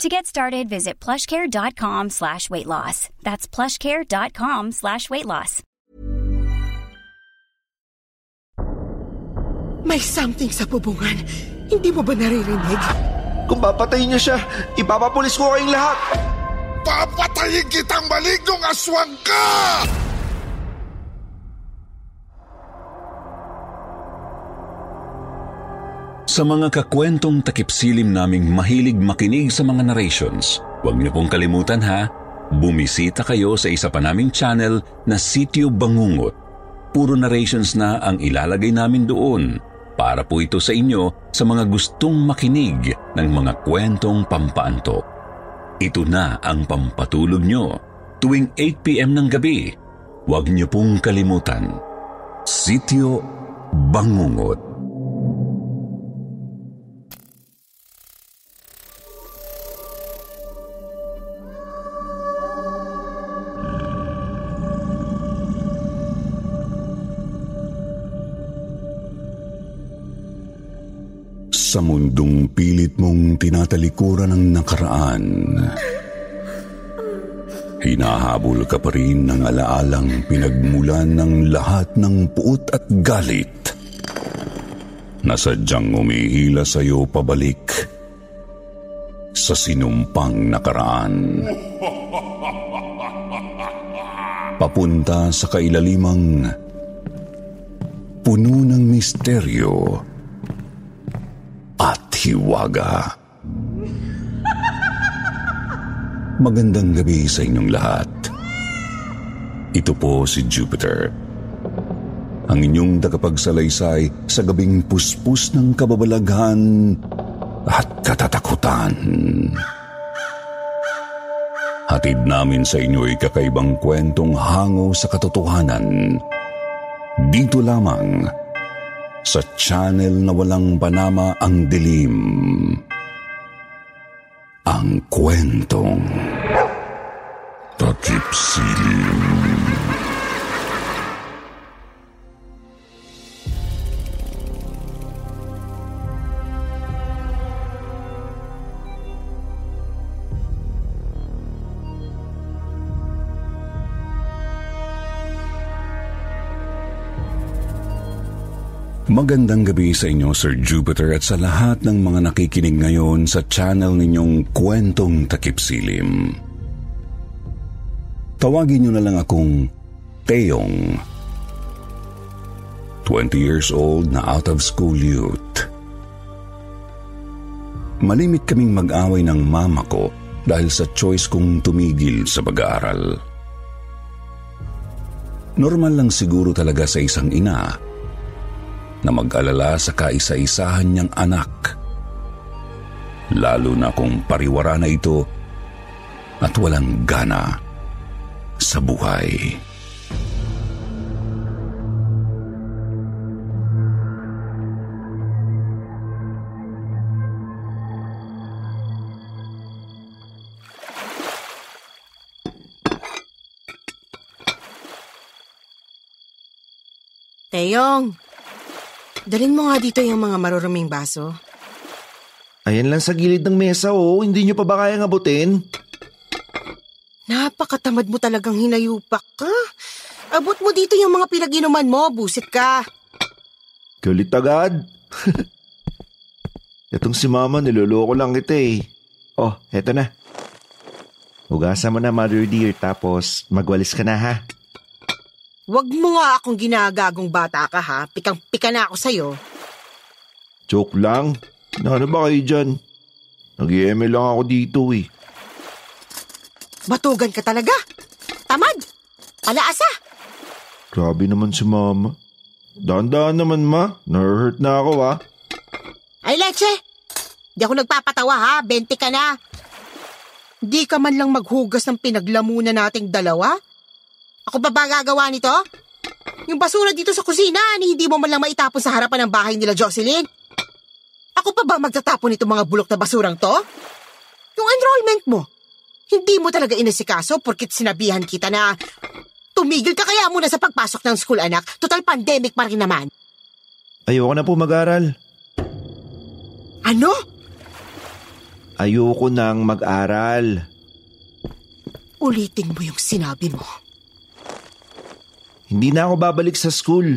To get started, visit plushcare.com slash weight loss. That's plushcare.com slash weight loss. May something sa bubungan. Hindi mo ba naririnig? Kung papatayin niyo siya, ipapapulis ko kayong lahat. Papatayin kitang malignong aswang ka! Sa mga kakwentong takipsilim naming mahilig makinig sa mga narrations, huwag niyo pong kalimutan ha, bumisita kayo sa isa pa naming channel na Sityo Bangungot. Puro narrations na ang ilalagay namin doon para po ito sa inyo sa mga gustong makinig ng mga kwentong pampaanto. Ito na ang pampatulog nyo tuwing 8pm ng gabi. Huwag niyo pong kalimutan. Sityo Bangungot. Sa mundong pilit mong tinatalikuran ng nakaraan, hinahabol ka pa rin ng alaalang pinagmulan ng lahat ng puot at galit. Na sadyang umihila sa iyo pabalik sa sinumpang nakaraan. Papunta sa kailalimang puno ng misteryo hiwaga. Magandang gabi sa inyong lahat. Ito po si Jupiter. Ang inyong tagapagsalaysay sa gabing puspus ng kababalaghan at katatakutan. Hatid namin sa inyo ay kakaibang kwentong hango sa katotohanan. Dito lamang sa channel na walang panama ang dilim. Ang kwentong Takip Silim. Magandang gabi sa inyo, Sir Jupiter, at sa lahat ng mga nakikinig ngayon sa channel ninyong Kwentong Takip Silim. Tawagin niyo na lang akong Teong. 20 years old na out of school youth. Malimit kaming mag-away ng mama ko dahil sa choice kong tumigil sa pag-aaral. Normal lang siguro talaga sa isang ina na mag-alala sa kaisa-isahan niyang anak. Lalo na kung pariwara na ito at walang gana sa buhay. Teyong, dalin mo nga dito yung mga maruruming baso. Ayan lang sa gilid ng mesa oh, hindi nyo pa ba kayang abutin? Napakatamad mo talagang hinayupak ka. Abot mo dito yung mga pinag-inuman mo, busit ka. Galit agad. Itong si mama, niloloko lang kita eh. Oh, eto na. Hugasan mo na, mother dear, tapos magwalis ka na ha. Huwag mo nga akong ginagagong bata ka ha. Pikang-pika na ako sa'yo. Joke lang. Ano ba kayo dyan? Nag-EML lang ako dito eh. Batugan ka talaga. Tamad. Palaasa. Grabe naman si mama. Dahan-dahan naman ma. Nahurt na ako ah. Ay, Leche! Di ako nagpapatawa ha. 20 ka na. Di ka man lang maghugas ng pinaglamunan nating dalawa. Ako pa ba gagawa nito? Yung basura dito sa kusina, ni hindi mo man lang maitapon sa harapan ng bahay nila Jocelyn. Ako pa ba magtatapon itong mga bulok na basurang to? Yung enrollment mo, hindi mo talaga inasikaso porkit sinabihan kita na tumigil ka kaya muna sa pagpasok ng school anak. Total pandemic pa rin naman. Ayoko na po mag-aral. Ano? Ayoko nang mag-aral. Ulitin mo yung sinabi mo. Hindi na ako babalik sa school.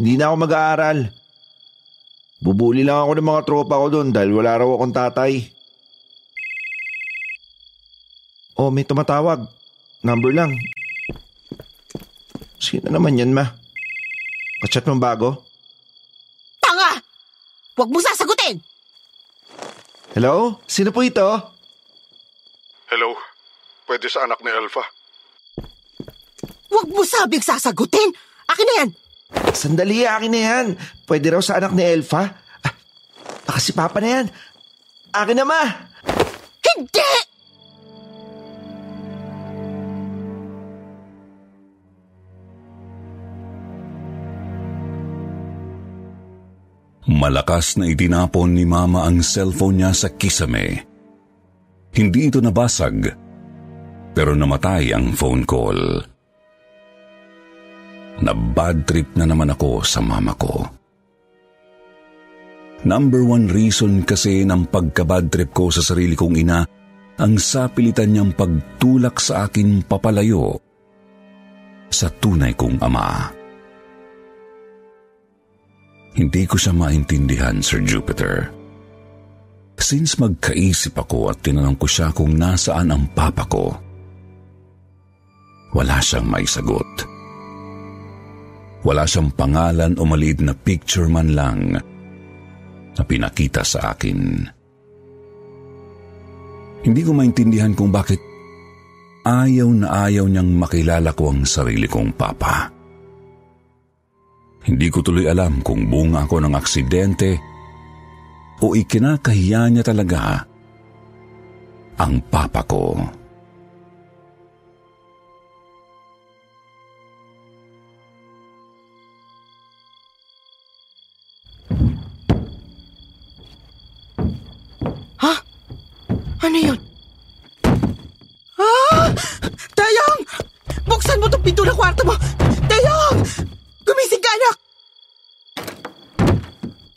Hindi na ako mag-aaral. Bubuli lang ako ng mga tropa ko doon dahil wala raw akong tatay. Oh, may tumatawag. Number lang. Sino naman yan, ma? Kachat mong bago? Tanga! Huwag mo sasagutin! Hello? Sino po ito? Hello? Pwede sa anak ni Alpha. Mo sabing sasagutin! Akin na yan! Sandali, akin na yan. Pwede raw sa anak ni Elfa. Ah, baka si Papa na yan. Akin na, ma! Hindi! Malakas na itinapon ni Mama ang cellphone niya sa kisame. Hindi ito nabasag, pero namatay ang phone call. Na bad trip na naman ako sa mama ko. Number one reason kasi ng pagka-bad trip ko sa sarili kong ina ang sapilitan niyang pagtulak sa akin papalayo sa tunay kong ama. Hindi ko siya maintindihan, Sir Jupiter. Since magkaisip ako at tinanong ko siya kung nasaan ang papa ko, wala siyang may sagot. Wala siyang pangalan o maliit na picture man lang na pinakita sa akin. Hindi ko maintindihan kung bakit ayaw na ayaw niyang makilala ko ang sarili kong papa. Hindi ko tuloy alam kung bunga ako ng aksidente o ikinakahiya niya talaga ang papa ko. Ha? Ano yun? Ah! Dayang! Buksan mo itong pinto ng kwarto mo! Dayang! Gumising ka, anak!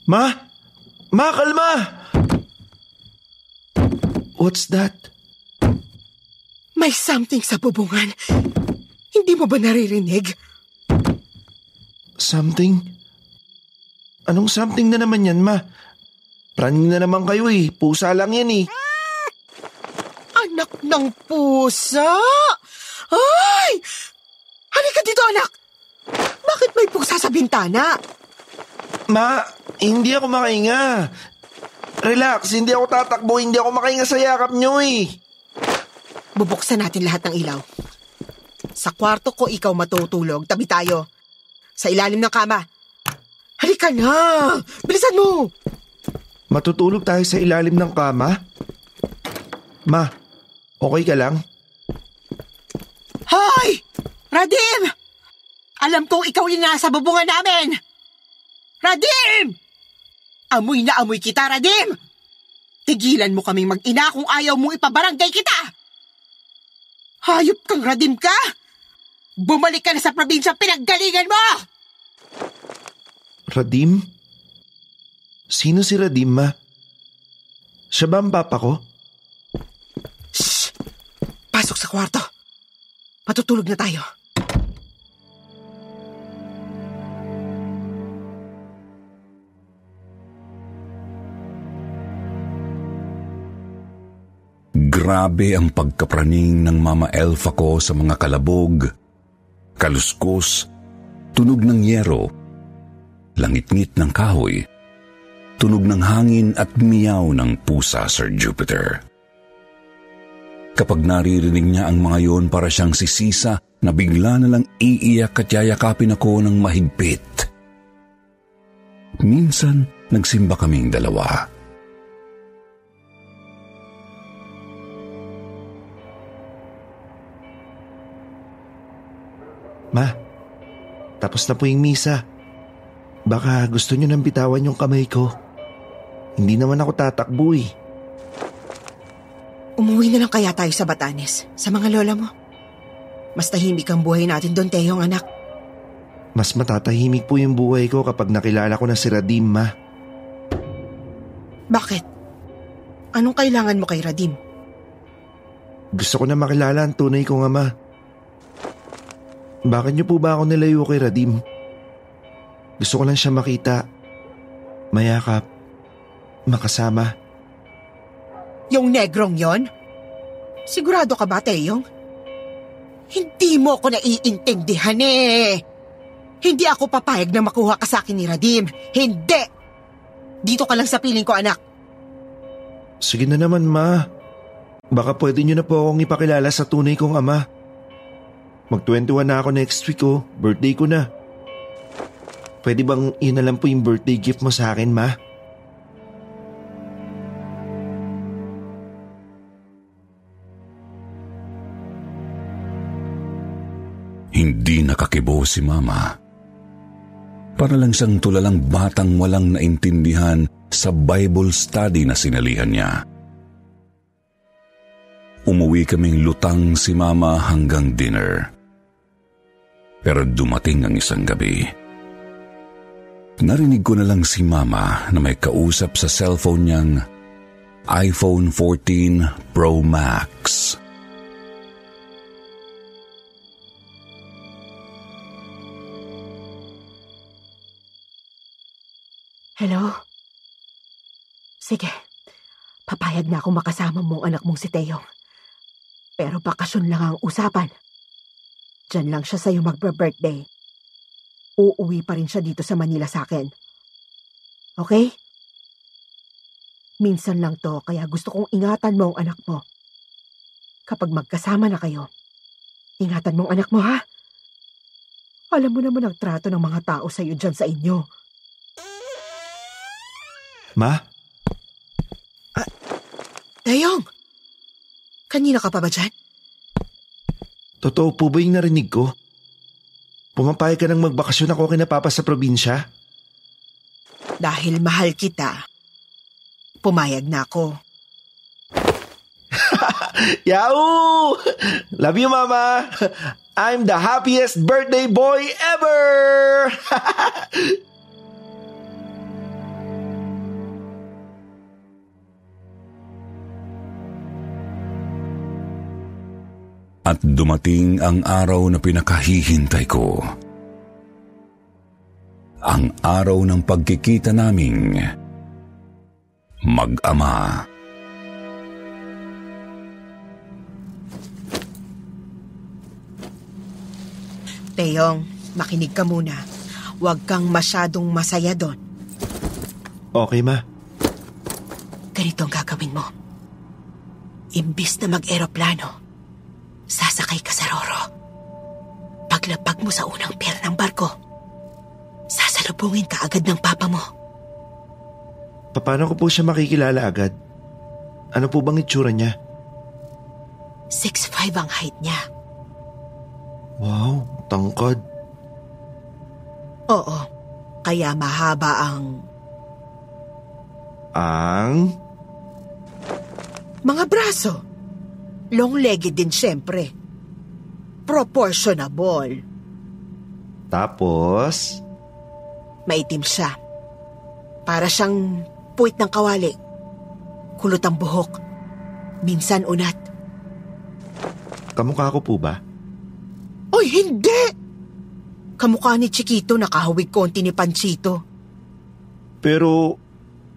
Ma! Ma, kalma! What's that? May something sa bubungan. Hindi mo ba naririnig? Something? Anong something na naman yan, ma? Praning na naman kayo eh. Pusa lang yan eh. Anak ng pusa! Ay! Halika dito, anak! Bakit may pusa sa bintana? Ma, hindi ako makahinga. Relax, hindi ako tatakbo, hindi ako makahinga sa yakap nyo eh. Bubuksan natin lahat ng ilaw. Sa kwarto ko ikaw matutulog, tabi tayo. Sa ilalim ng kama. Halika na! Bilisan mo! Matutulog tayo sa ilalim ng kama? Ma, okay ka lang? Hoy! Radim! Alam kong ikaw yung nasa bubungan namin! Radim! Amoy na amoy kita, Radim! Tigilan mo kaming mag-ina kung ayaw mong ipabarangay kita! Hayop kang Radim ka! Bumalik ka na sa probinsya pinaggalingan mo! Radim? Sino si Radim, ma? Siya ba ang papa ko? Pasok sa kwarto. Matutulog na tayo. Grabe ang pagkapraning ng Mama Elfa ko sa mga kalabog, kaluskos, tunog ng yero, langit-ngit ng kahoy, tunog ng hangin at miyaw ng pusa, Sir Jupiter. Kapag naririnig niya ang mga yon para siyang sisisa na bigla na lang iiyak at yayakapin ako ng mahigpit. Minsan, nagsimba kaming dalawa. Ma, tapos na po yung misa. Baka gusto niyo nang bitawan yung kamay ko. Hindi naman ako tatakbo eh. Umuwi na lang kaya tayo sa Batanes, sa mga lola mo. Mas tahimik ang buhay natin doon, Teyong anak. Mas matatahimik po yung buhay ko kapag nakilala ko na si Radim, ma. Bakit? Anong kailangan mo kay Radim? Gusto ko na makilala ang tunay kong ama. Bakit niyo po ba ako nilayo kay Radim? Gusto ko lang siya makita. Mayakap. Makasama. Yung negrong yon? Sigurado ka ba, Teyong? Hindi mo ako naiintindihan eh. Hindi ako papayag na makuha ka sa akin ni Radim. Hindi! Dito ka lang sa piling ko, anak. Sige na naman, ma. Baka pwede niyo na po akong ipakilala sa tunay kong ama. Mag-21 na ako next week oh. Birthday ko na. Pwede bang yun na lang po yung birthday gift mo sa akin, ma? Hindi nakakibo si Mama. Para lang siyang tulalang batang walang naintindihan sa Bible study na sinalihan niya. Umuwi kaming lutang si Mama hanggang dinner. Pero dumating ang isang gabi. Narinig ko na lang si Mama na may kausap sa cellphone niyang iPhone 14 Pro Max. Hello? Sige. Papayag na ako makasama mong anak mong si Teo. Pero bakasyon lang ang usapan. Diyan lang siya sa'yo magbe-birthday. Uuwi pa rin siya dito sa Manila sa akin. Okay? Minsan lang to, kaya gusto kong ingatan mo ang anak mo. Kapag magkasama na kayo, ingatan mo ang anak mo, ha? Alam mo naman ang trato ng mga tao sa'yo dyan sa inyo. Ma? Dayong! Kanina ka pa ba dyan? Totoo po ba yung narinig ko? Pumapayag ka nang magbakasyon ako kina Papa sa probinsya? Dahil mahal kita, pumayag na ako. Yahoo! Love you, Mama! I'm the happiest birthday boy ever! At dumating ang araw na pinakahihintay ko. Ang araw ng pagkikita naming mag-ama. Teyong, makinig ka muna. Huwag kang masyadong masaya doon. okay, Ma. Ganito ang gagawin mo. Imbis na mag-eroplano, sasakay ka sa Roro. Paglapag mo sa unang pier ng barko, sasalubungin ka agad ng papa mo. Paano ko po siya makikilala agad? Ano po bang itsura niya? 6'5 ang height niya. Wow, tangkad. Oo, kaya mahaba ang Ang... mga braso. Long-legged din siyempre. Proportionable. Tapos... Maitim siya. Para siyang puwit ng kawali. Kulot ang buhok. Minsan unat. Kamukha ko po ba? Oy, hindi! Kamukha ni Chiquito nakahawig konti ni Panchito. Pero...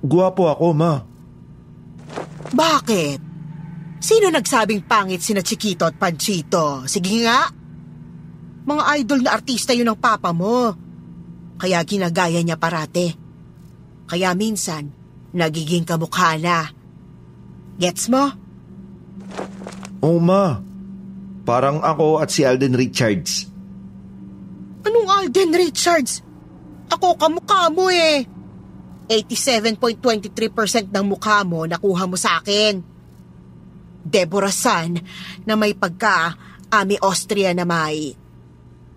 Guwapo ako, Ma. Bakit? Sino nagsabing pangit sina Chiquito at Panchito? Sige nga. Mga idol na artista yun ng papa mo. Kaya ginagaya niya parate. Kaya minsan, nagiging kamukha na. Gets mo? Oo, Ma. Parang ako at si Alden Richards. Anong Alden Richards? Ako kamukha mo eh. 87.23% ng mukha mo nakuha mo sa akin. Deborah San na may pagka Ami Austria na may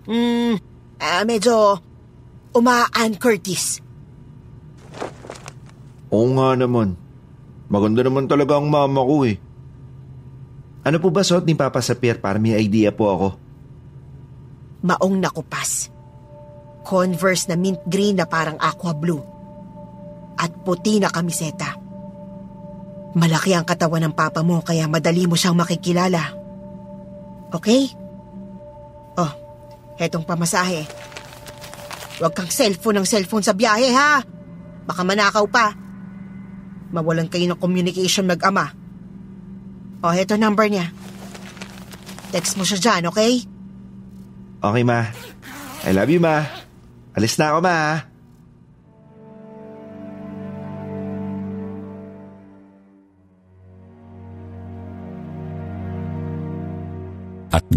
Hmm, ah, medyo umaan, Curtis. Oo nga naman. Maganda naman talaga ang mama ko eh. Ano po ba suot ni Papa sa pier para may idea po ako? Maong nakupas. Converse na mint green na parang aqua blue. At puti na kamiseta. Malaki ang katawan ng papa mo kaya madali mo siyang makikilala. Okay? Oh, hetong pamasahe. Huwag kang cellphone ng cellphone sa biyahe ha. Baka manakaw pa. Mawalan kayo ng communication mag-ama. Oh, heto number niya. Text mo siya dyan, okay? Okay ma. I love you ma. Alis na ako ma.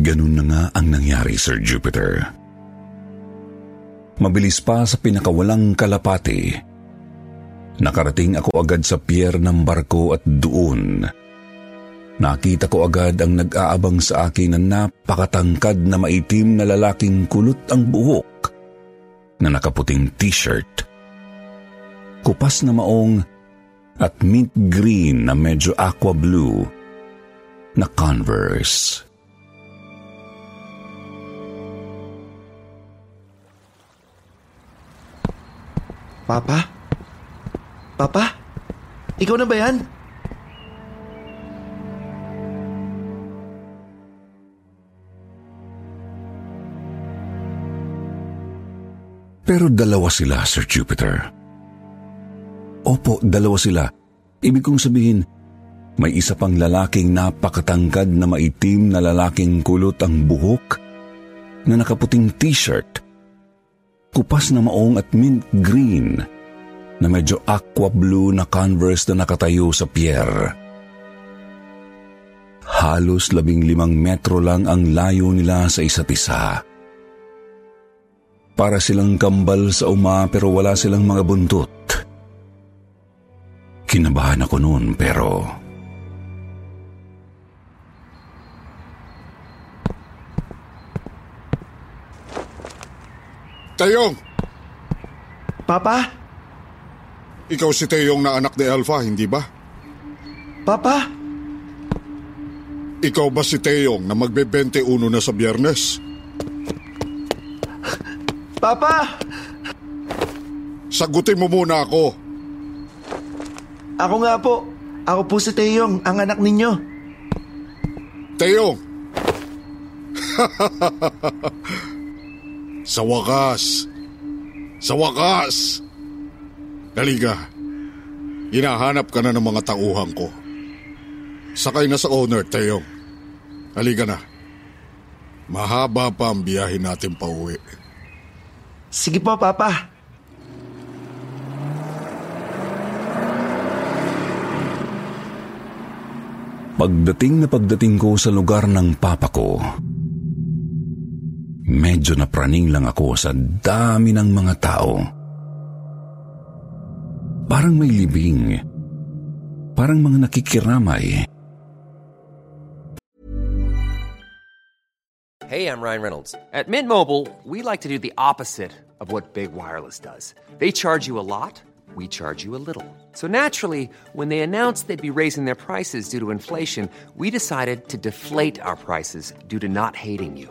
Ganun na nga ang nangyari, Sir Jupiter. Mabilis pa sa pinakawalang kalapati. Nakarating ako agad sa pier ng barko at doon. Nakita ko agad ang nag-aabang sa akin na napakatangkad na maitim na lalaking kulot ang buhok na nakaputing t-shirt. Kupas na maong at mint green na medyo aqua blue na Converse. Papa? Papa? Ikaw na ba yan? Pero dalawa sila, Sir Jupiter. Opo, dalawa sila. Ibig kong sabihin, may isa pang lalaking napakatangkad na maitim na lalaking kulot ang buhok na nakaputing t-shirt, kupas na maong at mint green na medyo aqua blue na converse na nakatayo sa pier. Halos labing limang metro lang ang layo nila sa isa't isa. Para silang kambal sa uma pero wala silang mga buntot. Kinabahan ako noon pero... Tayong! Papa? Ikaw si Tayong na anak ni Alpha, hindi ba? Papa? Ikaw ba si Tayong na magbe-21 na sa biyernes? Papa! Sagutin mo muna ako. Ako nga po. Ako po si Teyong, ang anak ninyo. Tayong! sa wakas. Sa wakas. Daliga. Hinahanap ka na ng mga tauhan ko. Sakay na sa owner, Tayong. Halika na. Mahaba pa ang biyahe natin pa uwi. Sige po, Papa. Pagdating na pagdating ko sa lugar ng papa ko, medyo napraning lang ako sa dami ng mga tao. Parang may libing. Parang mga nakikiramay. Hey, I'm Ryan Reynolds. At Mint Mobile, we like to do the opposite of what Big Wireless does. They charge you a lot, we charge you a little. So naturally, when they announced they'd be raising their prices due to inflation, we decided to deflate our prices due to not hating you.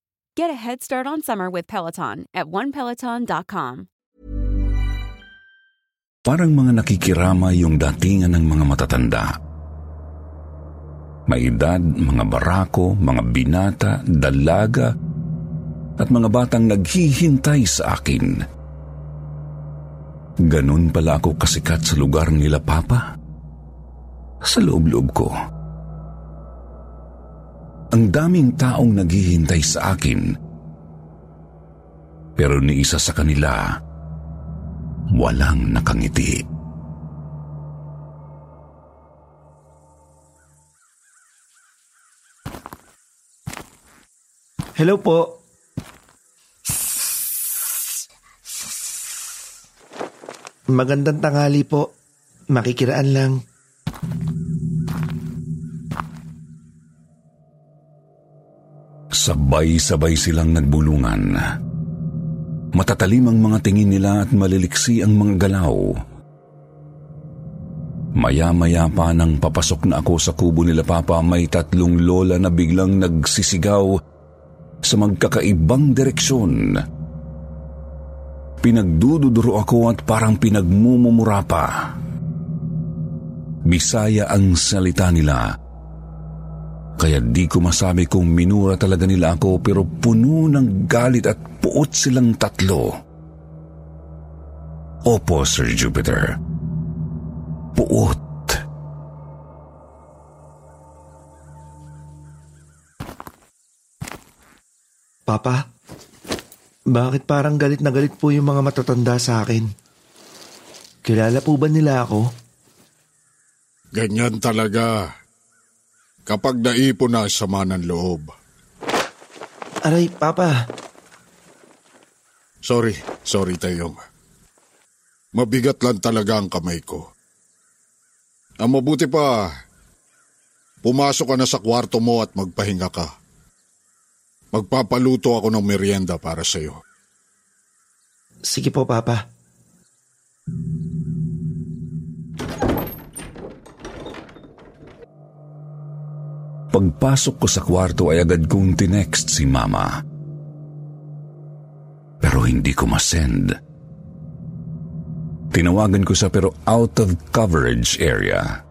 Get a head start on summer with Peloton at onepeloton.com. Parang mga nakikirama yung datingan ng mga matatanda. May edad, mga barako, mga binata, dalaga, at mga batang naghihintay sa akin. Ganun pala ako kasikat sa lugar nila, Papa. Sa loob-loob ko. Ang daming taong naghihintay sa akin. Pero ni isa sa kanila, walang nakangiti. Hello po. Magandang tanghali po. Makikiraan lang. Sabay-sabay silang nagbulungan. Matatalim ang mga tingin nila at maliliksi ang mga galaw. Maya-maya pa nang papasok na ako sa kubo nila Papa, may tatlong lola na biglang nagsisigaw sa magkakaibang direksyon. Pinagdududuro ako at parang pinagmumumura pa. Bisaya ang salita nila. Kaya di ko masabi kung minura talaga nila ako pero puno ng galit at puot silang tatlo. Opo, Sir Jupiter. Puot. Papa, bakit parang galit na galit po yung mga matatanda sa akin? Kilala po ba nila ako? Ganyan talaga. Kapag naipon na sa sama ng loob. Aray, Papa. Sorry, sorry Tayong. Mabigat lang talaga ang kamay ko. Ang mabuti pa, pumasok ka na sa kwarto mo at magpahinga ka. Magpapaluto ako ng merienda para sa iyo. Sige po, Papa. Pagpasok ko sa kwarto ay agad kong tinext si Mama. Pero hindi ko masend. Tinawagan ko sa pero out of coverage area.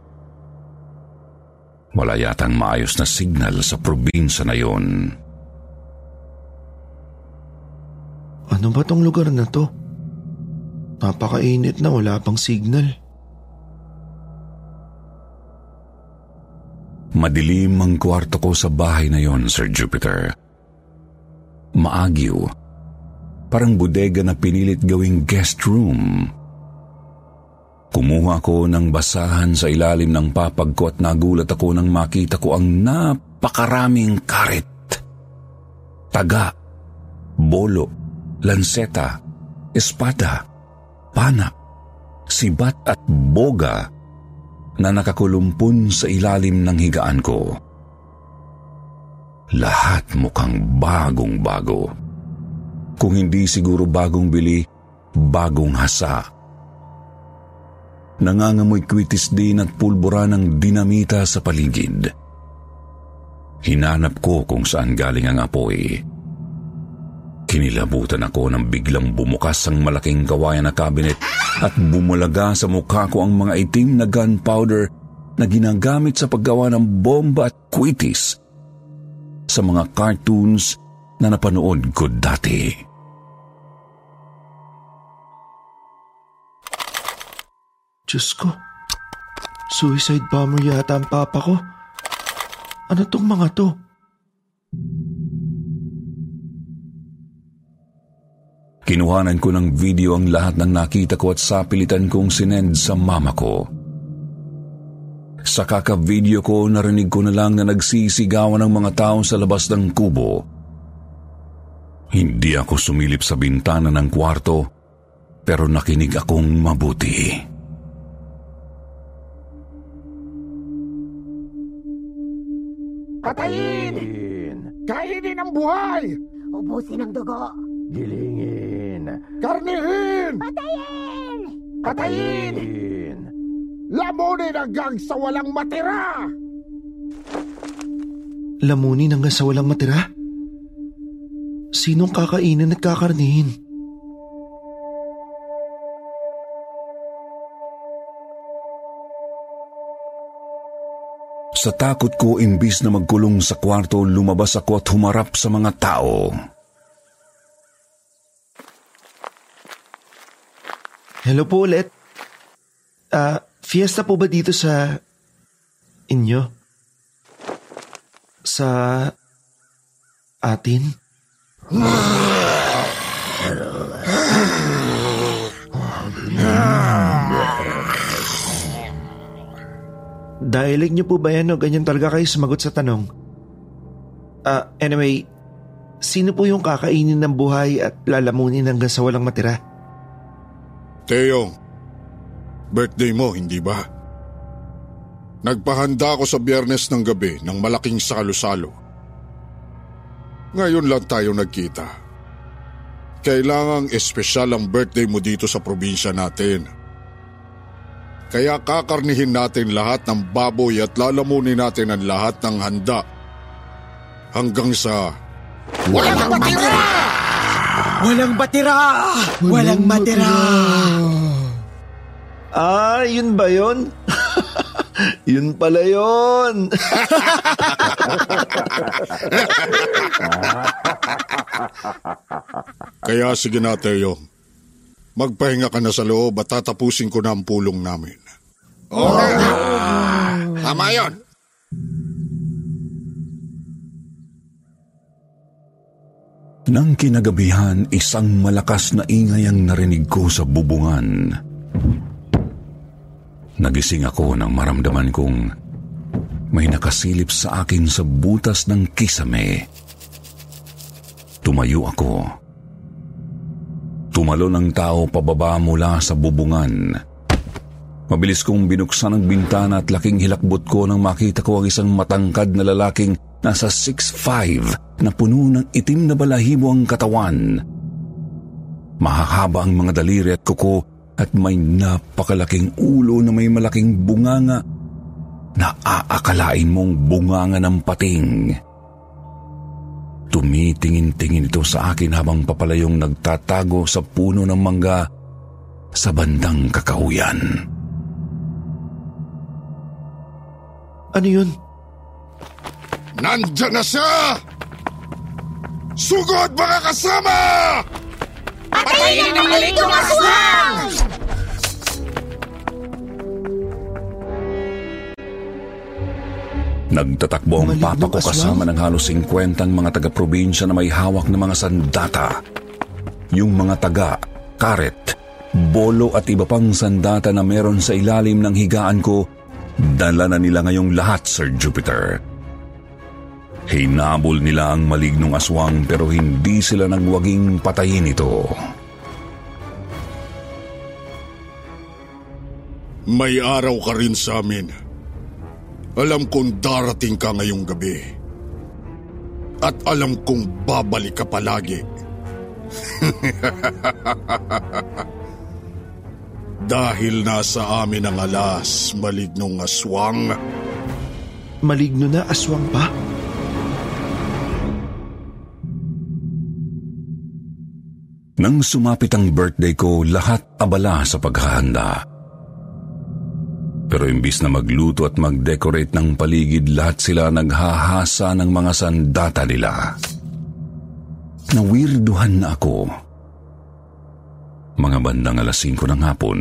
Wala yatang maayos na signal sa probinsya na yon. Ano ba tong lugar na to? Napakainit na wala pang signal. Madilim ang kwarto ko sa bahay na yon, Sir Jupiter. Maagyo. Parang bodega na pinilit gawing guest room. Kumuha ko ng basahan sa ilalim ng papag ko at nagulat ako nang makita ko ang napakaraming karet. Taga, bolo, lanseta, espada, panak, sibat at boga na nakakulumpun sa ilalim ng higaan ko. Lahat mukhang bagong-bago. Kung hindi siguro bagong bili, bagong hasa. Nangangamoy kwitis din at pulbura ng dinamita sa paligid. Hinanap ko kung saan galing ang apoy. Kinilabutan ako nang biglang bumukas ang malaking kawayan na cabinet at bumulaga sa mukha ko ang mga itim na gunpowder na ginagamit sa paggawa ng bomba at kwitis sa mga cartoons na napanood ko dati. Diyos ko, suicide bomber yata ang papa ko. Ano tong mga to? Kinuhanan ko ng video ang lahat ng nakita ko at sapilitan kong sinend sa mama ko. Sa kaka-video ko, narinig ko na lang na nagsisigawan ng mga tao sa labas ng kubo. Hindi ako sumilip sa bintana ng kwarto, pero nakinig akong mabuti. Patayin! Kainin ang buhay! Ubusin ang dugo. Gilingin! Karnihin! Patayin! Patayin! Lamunin hanggang sa walang matira! Lamunin hanggang sa walang matira? Sinong kakainin at kakarnihin? Sa takot ko, imbis na magkulong sa kwarto, lumabas ako at humarap sa mga tao. Hello po ulit. Ah, uh, fiesta po ba dito sa inyo? Sa atin? Dailig niyo po ba yan o ganyan talaga kayo sumagot sa tanong? Ah, uh, anyway, sino po yung kakainin ng buhay at lalamunin hanggang sa walang matira? Teyong, birthday mo, hindi ba? Nagpahanda ako sa biyernes ng gabi ng malaking salo-salo. Ngayon lang tayo nagkita. Kailangang espesyal ang birthday mo dito sa probinsya natin. Kaya kakarnihin natin lahat ng baboy at lalamunin natin ang lahat ng handa. Hanggang sa... Walang matira! Walang matira! Walang matira! Ah, yun ba yun? yun pala yun! Kaya sige na, Teo. Magpahinga ka na sa loob at tatapusin ko na ang pulong namin. Okay. Tama yun. Nang kinagabihan, isang malakas na ingay ang narinig ko sa bubungan. Nagising ako nang maramdaman kong may nakasilip sa akin sa butas ng kisame. Tumayo ako. Tumalon ang tao pababa mula sa bubungan. Mabilis kong binuksan ang bintana at laking hilakbot ko nang makita ko ang isang matangkad na lalaking nasa 6'5 na puno ng itim na balahibo ang katawan. Mahahaba ang mga daliri at kuko at may napakalaking ulo na may malaking bunganga na aakalain mong bunganga ng pating. Tumitingin-tingin ito sa akin habang papalayong nagtatago sa puno ng mangga sa bandang kakauyan. Ano yun? Nandyan na siya! Sugod mga kasama! Patayin ang maligong aswang! Nagtatakbo ang papa ko kasama ng halos 50 mga taga-probinsya na may hawak ng mga sandata. Yung mga taga, karet, bolo at iba pang sandata na meron sa ilalim ng higaan ko, dala na nila ngayong lahat, Sir Jupiter. Hinabol nila ang malignong aswang pero hindi sila nagwaging patayin ito. May araw ka rin sa amin. Alam kong darating ka ngayong gabi. At alam kong babalik ka palagi. Dahil nasa amin ang alas, malignong aswang. Maligno na aswang pa? Nang sumapit ang birthday ko, lahat abala sa paghahanda. Pero imbis na magluto at mag-decorate ng paligid, lahat sila naghahasa ng mga sandata nila. Nawirduhan na ako. Mga bandang alas 5 ng hapon,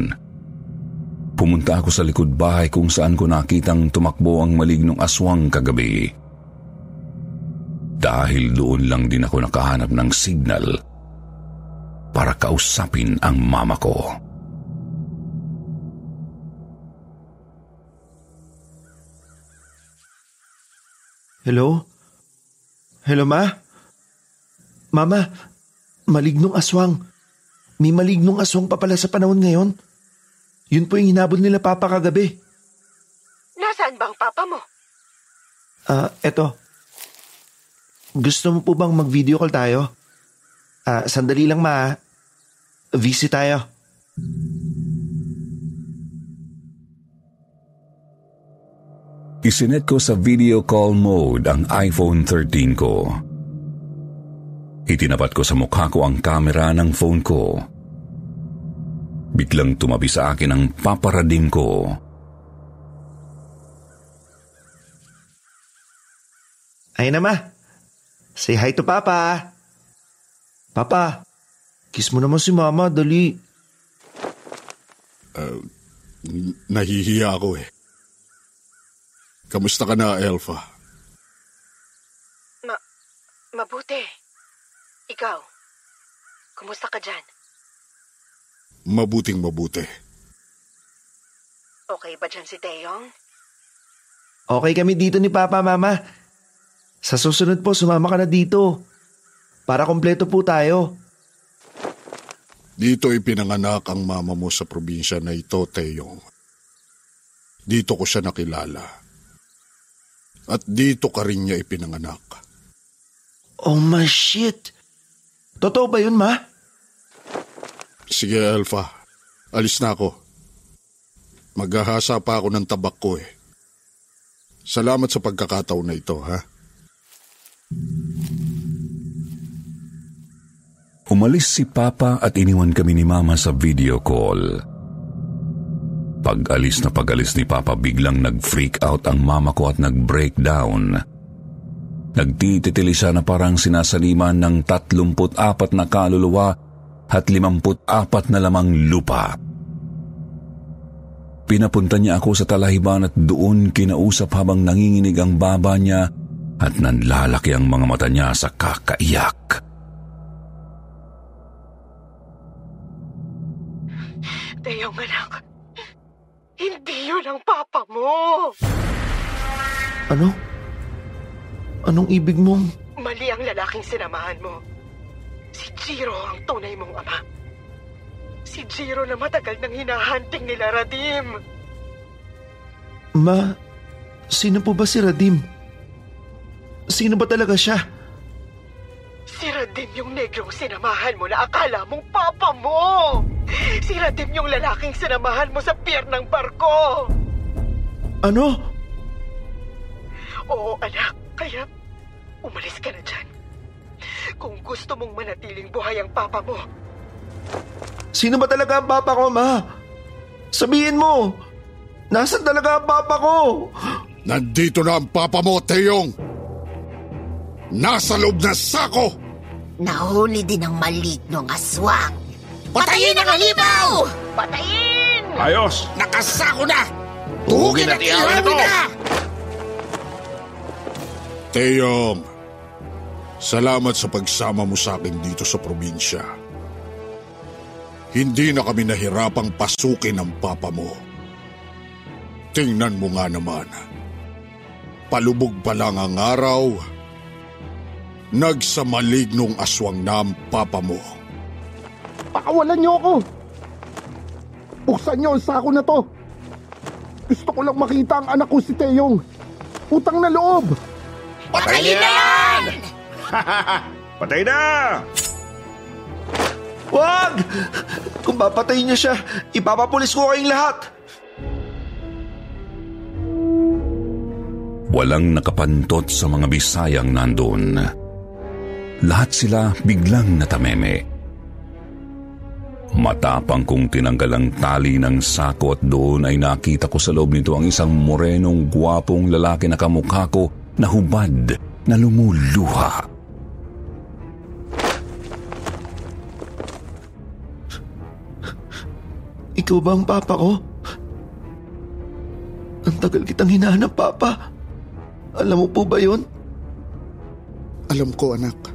pumunta ako sa likod bahay kung saan ko nakitang tumakbo ang malignong aswang kagabi. Dahil doon lang din ako nakahanap ng signal para kausapin ang mama ko. Hello? Hello, ma? Mama, malignong aswang. May malignong aswang pa pala sa panahon ngayon. Yun po yung hinabol nila papa kagabi. Nasaan bang papa mo? Ah, eto. Gusto mo po bang mag-video call tayo? Ah, sandali lang ma. Visit tayo. Isinet ko sa video call mode ang iPhone 13 ko. Itinapat ko sa mukha ko ang kamera ng phone ko. Biglang tumabi sa akin ang paparadim ko. Ayun na ma. Say hi to papa. Papa, kiss mo naman si mama, dali. Nahihiya ako eh. Kamusta ka na, Elfa? Ma, mabuti. Ikaw, kumusta ka dyan? Mabuting mabuti. Okay ba dyan si Taeyong? Okay kami dito ni Papa, Mama. Sa susunod po, sumama ka na dito. Para kompleto po tayo. Dito ipinanganak ang mama mo sa probinsya na ito, Teyong. Dito ko siya nakilala. At dito ka rin niya ipinanganak. Oh my shit! Totoo ba yun, Ma? Sige, Alpha. Alis na ako. Maghahasa pa ako ng tabak ko eh. Salamat sa pagkakataon na ito, ha? Umalis si Papa at iniwan kami ni Mama sa video call. Pag-alis na pag-alis ni Papa biglang nag-freak out ang mama ko at nag-breakdown. Nagtititili siya na parang sinasaliman ng 34 na kaluluwa at 54 na lamang lupa. Pinapunta niya ako sa talahiban at doon kinausap habang nanginginig ang baba niya at nanlalaki ang mga mata niya sa kakaiyak. Teyong anak, hindi yun ang papa mo. Ano? Anong ibig mong... Mali ang lalaking sinamahan mo. Si Jiro ang tunay mong ama. Si Jiro na matagal nang hinahanting nila Radim. Ma, sino po ba si Radim? Sino ba talaga siya? Si Radim yung negrong sinamahan mo na akala mong papa mo. Si Radim yung lalaking sinamahan mo sa pier ng barko. Ano? Oo, anak. Kaya umalis ka na dyan. Kung gusto mong manatiling buhay ang papa mo. Sino ba talaga ang papa ko, Ma? Sabihin mo! Nasaan talaga ang papa ko? Nandito na ang papa mo, Teyong! Nasa loob na sako! Nahuli din ng maligno ng aswang. Patayin ang halimaw! Patayin! Ayos! Nakasako na! Tuhugin at iawin ito! Teyong, salamat sa pagsama mo sa akin dito sa probinsya. Hindi na kami nahirapang pasukin ang papa mo. Tingnan mo nga naman. Palubog pa lang ang araw. Nagsamalignong aswang na ang papa mo. Pakawalan niyo ako! Buksan niyo ang sako na to! Gusto ko lang makita ang anak ko si Teyong. Utang na loob! Patayin na yan! Patay na! Wag! Kung papatayin niyo siya, ipapapulis ko kayong lahat! Walang nakapantot sa mga Bisayang nandun. Lahat sila biglang natameme. Matapang kong tinanggal ang tali ng sako at doon ay nakita ko sa loob nito ang isang morenong gwapong lalaki na kamukha ko na hubad na lumuluha. Ikaw ba ang papa ko? Ang tagal kitang hinahanap, papa. Alam mo po ba yon? Alam ko, anak.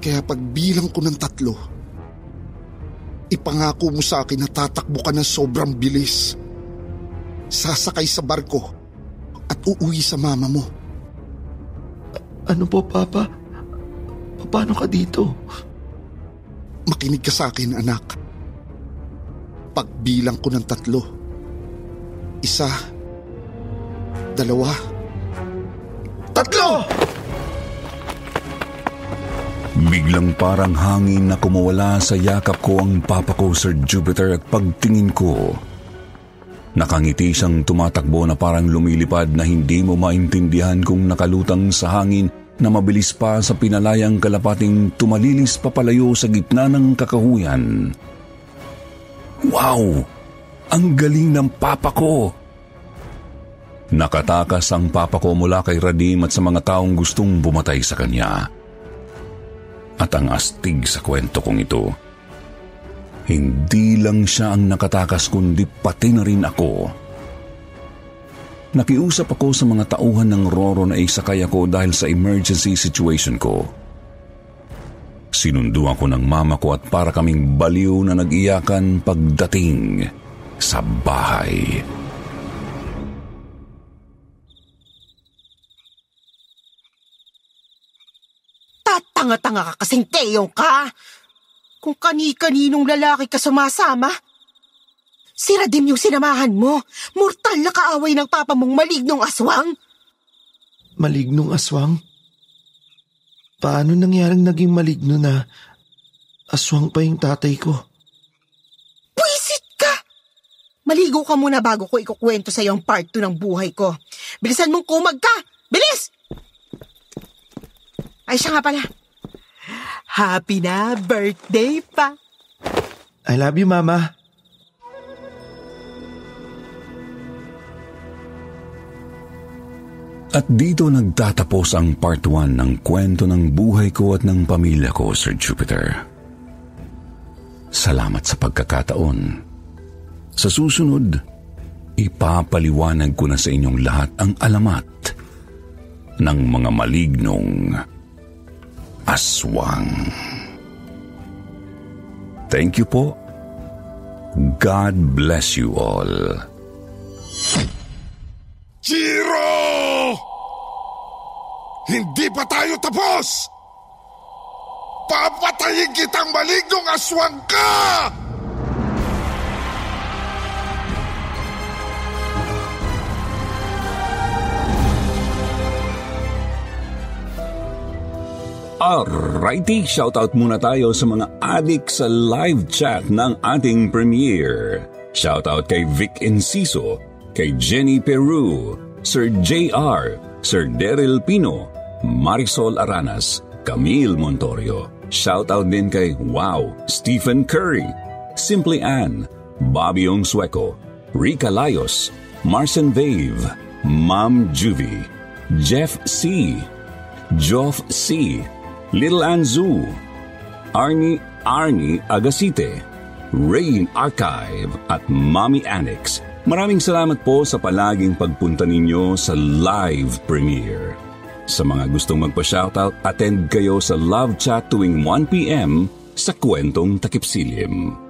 Kaya pagbilang ko ng tatlo, ipangako mo sa akin na tatakbo ka ng sobrang bilis. Sasakay sa barko at uuwi sa mama mo. Ano po, papa? Paano ka dito? Makinig ka sa akin, anak. Pagbilang ko ng tatlo. Isa. Dalawa. Tatlo! Biglang parang hangin na kumawala sa yakap ko ang papa ko, Sir Jupiter, at pagtingin ko, nakangiti siyang tumatakbo na parang lumilipad na hindi mo maintindihan kung nakalutang sa hangin na mabilis pa sa pinalayang kalapating tumalilis papalayo sa gitna ng kakahuyan. Wow! Ang galing ng papa ko! Nakatakas ang papa ko mula kay Radim at sa mga taong gustong bumatay sa kanya. At ang astig sa kwento kong ito, hindi lang siya ang nakatakas kundi pati na rin ako. Nakiusap ako sa mga tauhan ng Roro na isakay ako dahil sa emergency situation ko. Sinundo ako ng mama ko at para kaming baliw na nag-iyakan pagdating sa bahay. Tanga-tanga ka kasing Teyong ka. Kung kani-kaninong lalaki ka sumasama, si Radim yung sinamahan mo. Mortal na kaaway ng papa mong malignong aswang. Malignong aswang? Paano nangyaring naging maligno na aswang pa yung tatay ko? Pwisit ka! Maligo ka muna bago ko ikukwento sa ang part 2 ng buhay ko. Bilisan mong kumag ka! Bilis! Ay, siya nga pala. Happy na birthday pa! I love you, Mama. At dito nagtatapos ang part 1 ng kwento ng buhay ko at ng pamilya ko, Sir Jupiter. Salamat sa pagkakataon. Sa susunod, ipapaliwanag ko na sa inyong lahat ang alamat ng mga malignong aswang. Thank you po. God bless you all. Jiro! Hindi pa tayo tapos! Papatayin kitang malignong aswang ka! Alrighty, shoutout muna tayo sa mga adik sa live chat ng ating premiere. Shoutout kay Vic Enciso, kay Jenny Peru, Sir JR, Sir Daryl Pino, Marisol Aranas, Camille Montorio. Shoutout din kay Wow, Stephen Curry, Simply Ann, Bobby Ong Sueco, Rika Layos, Marcin Vave, Ma'am Juvie, Jeff C., Joff C., Little Anzu, Arnie Arnie Agasite, Rain Archive at Mommy Annex. Maraming salamat po sa palaging pagpunta ninyo sa live premiere. Sa mga gustong magpa-shoutout, attend kayo sa live chat tuwing 1pm sa Kwentong Takipsilim.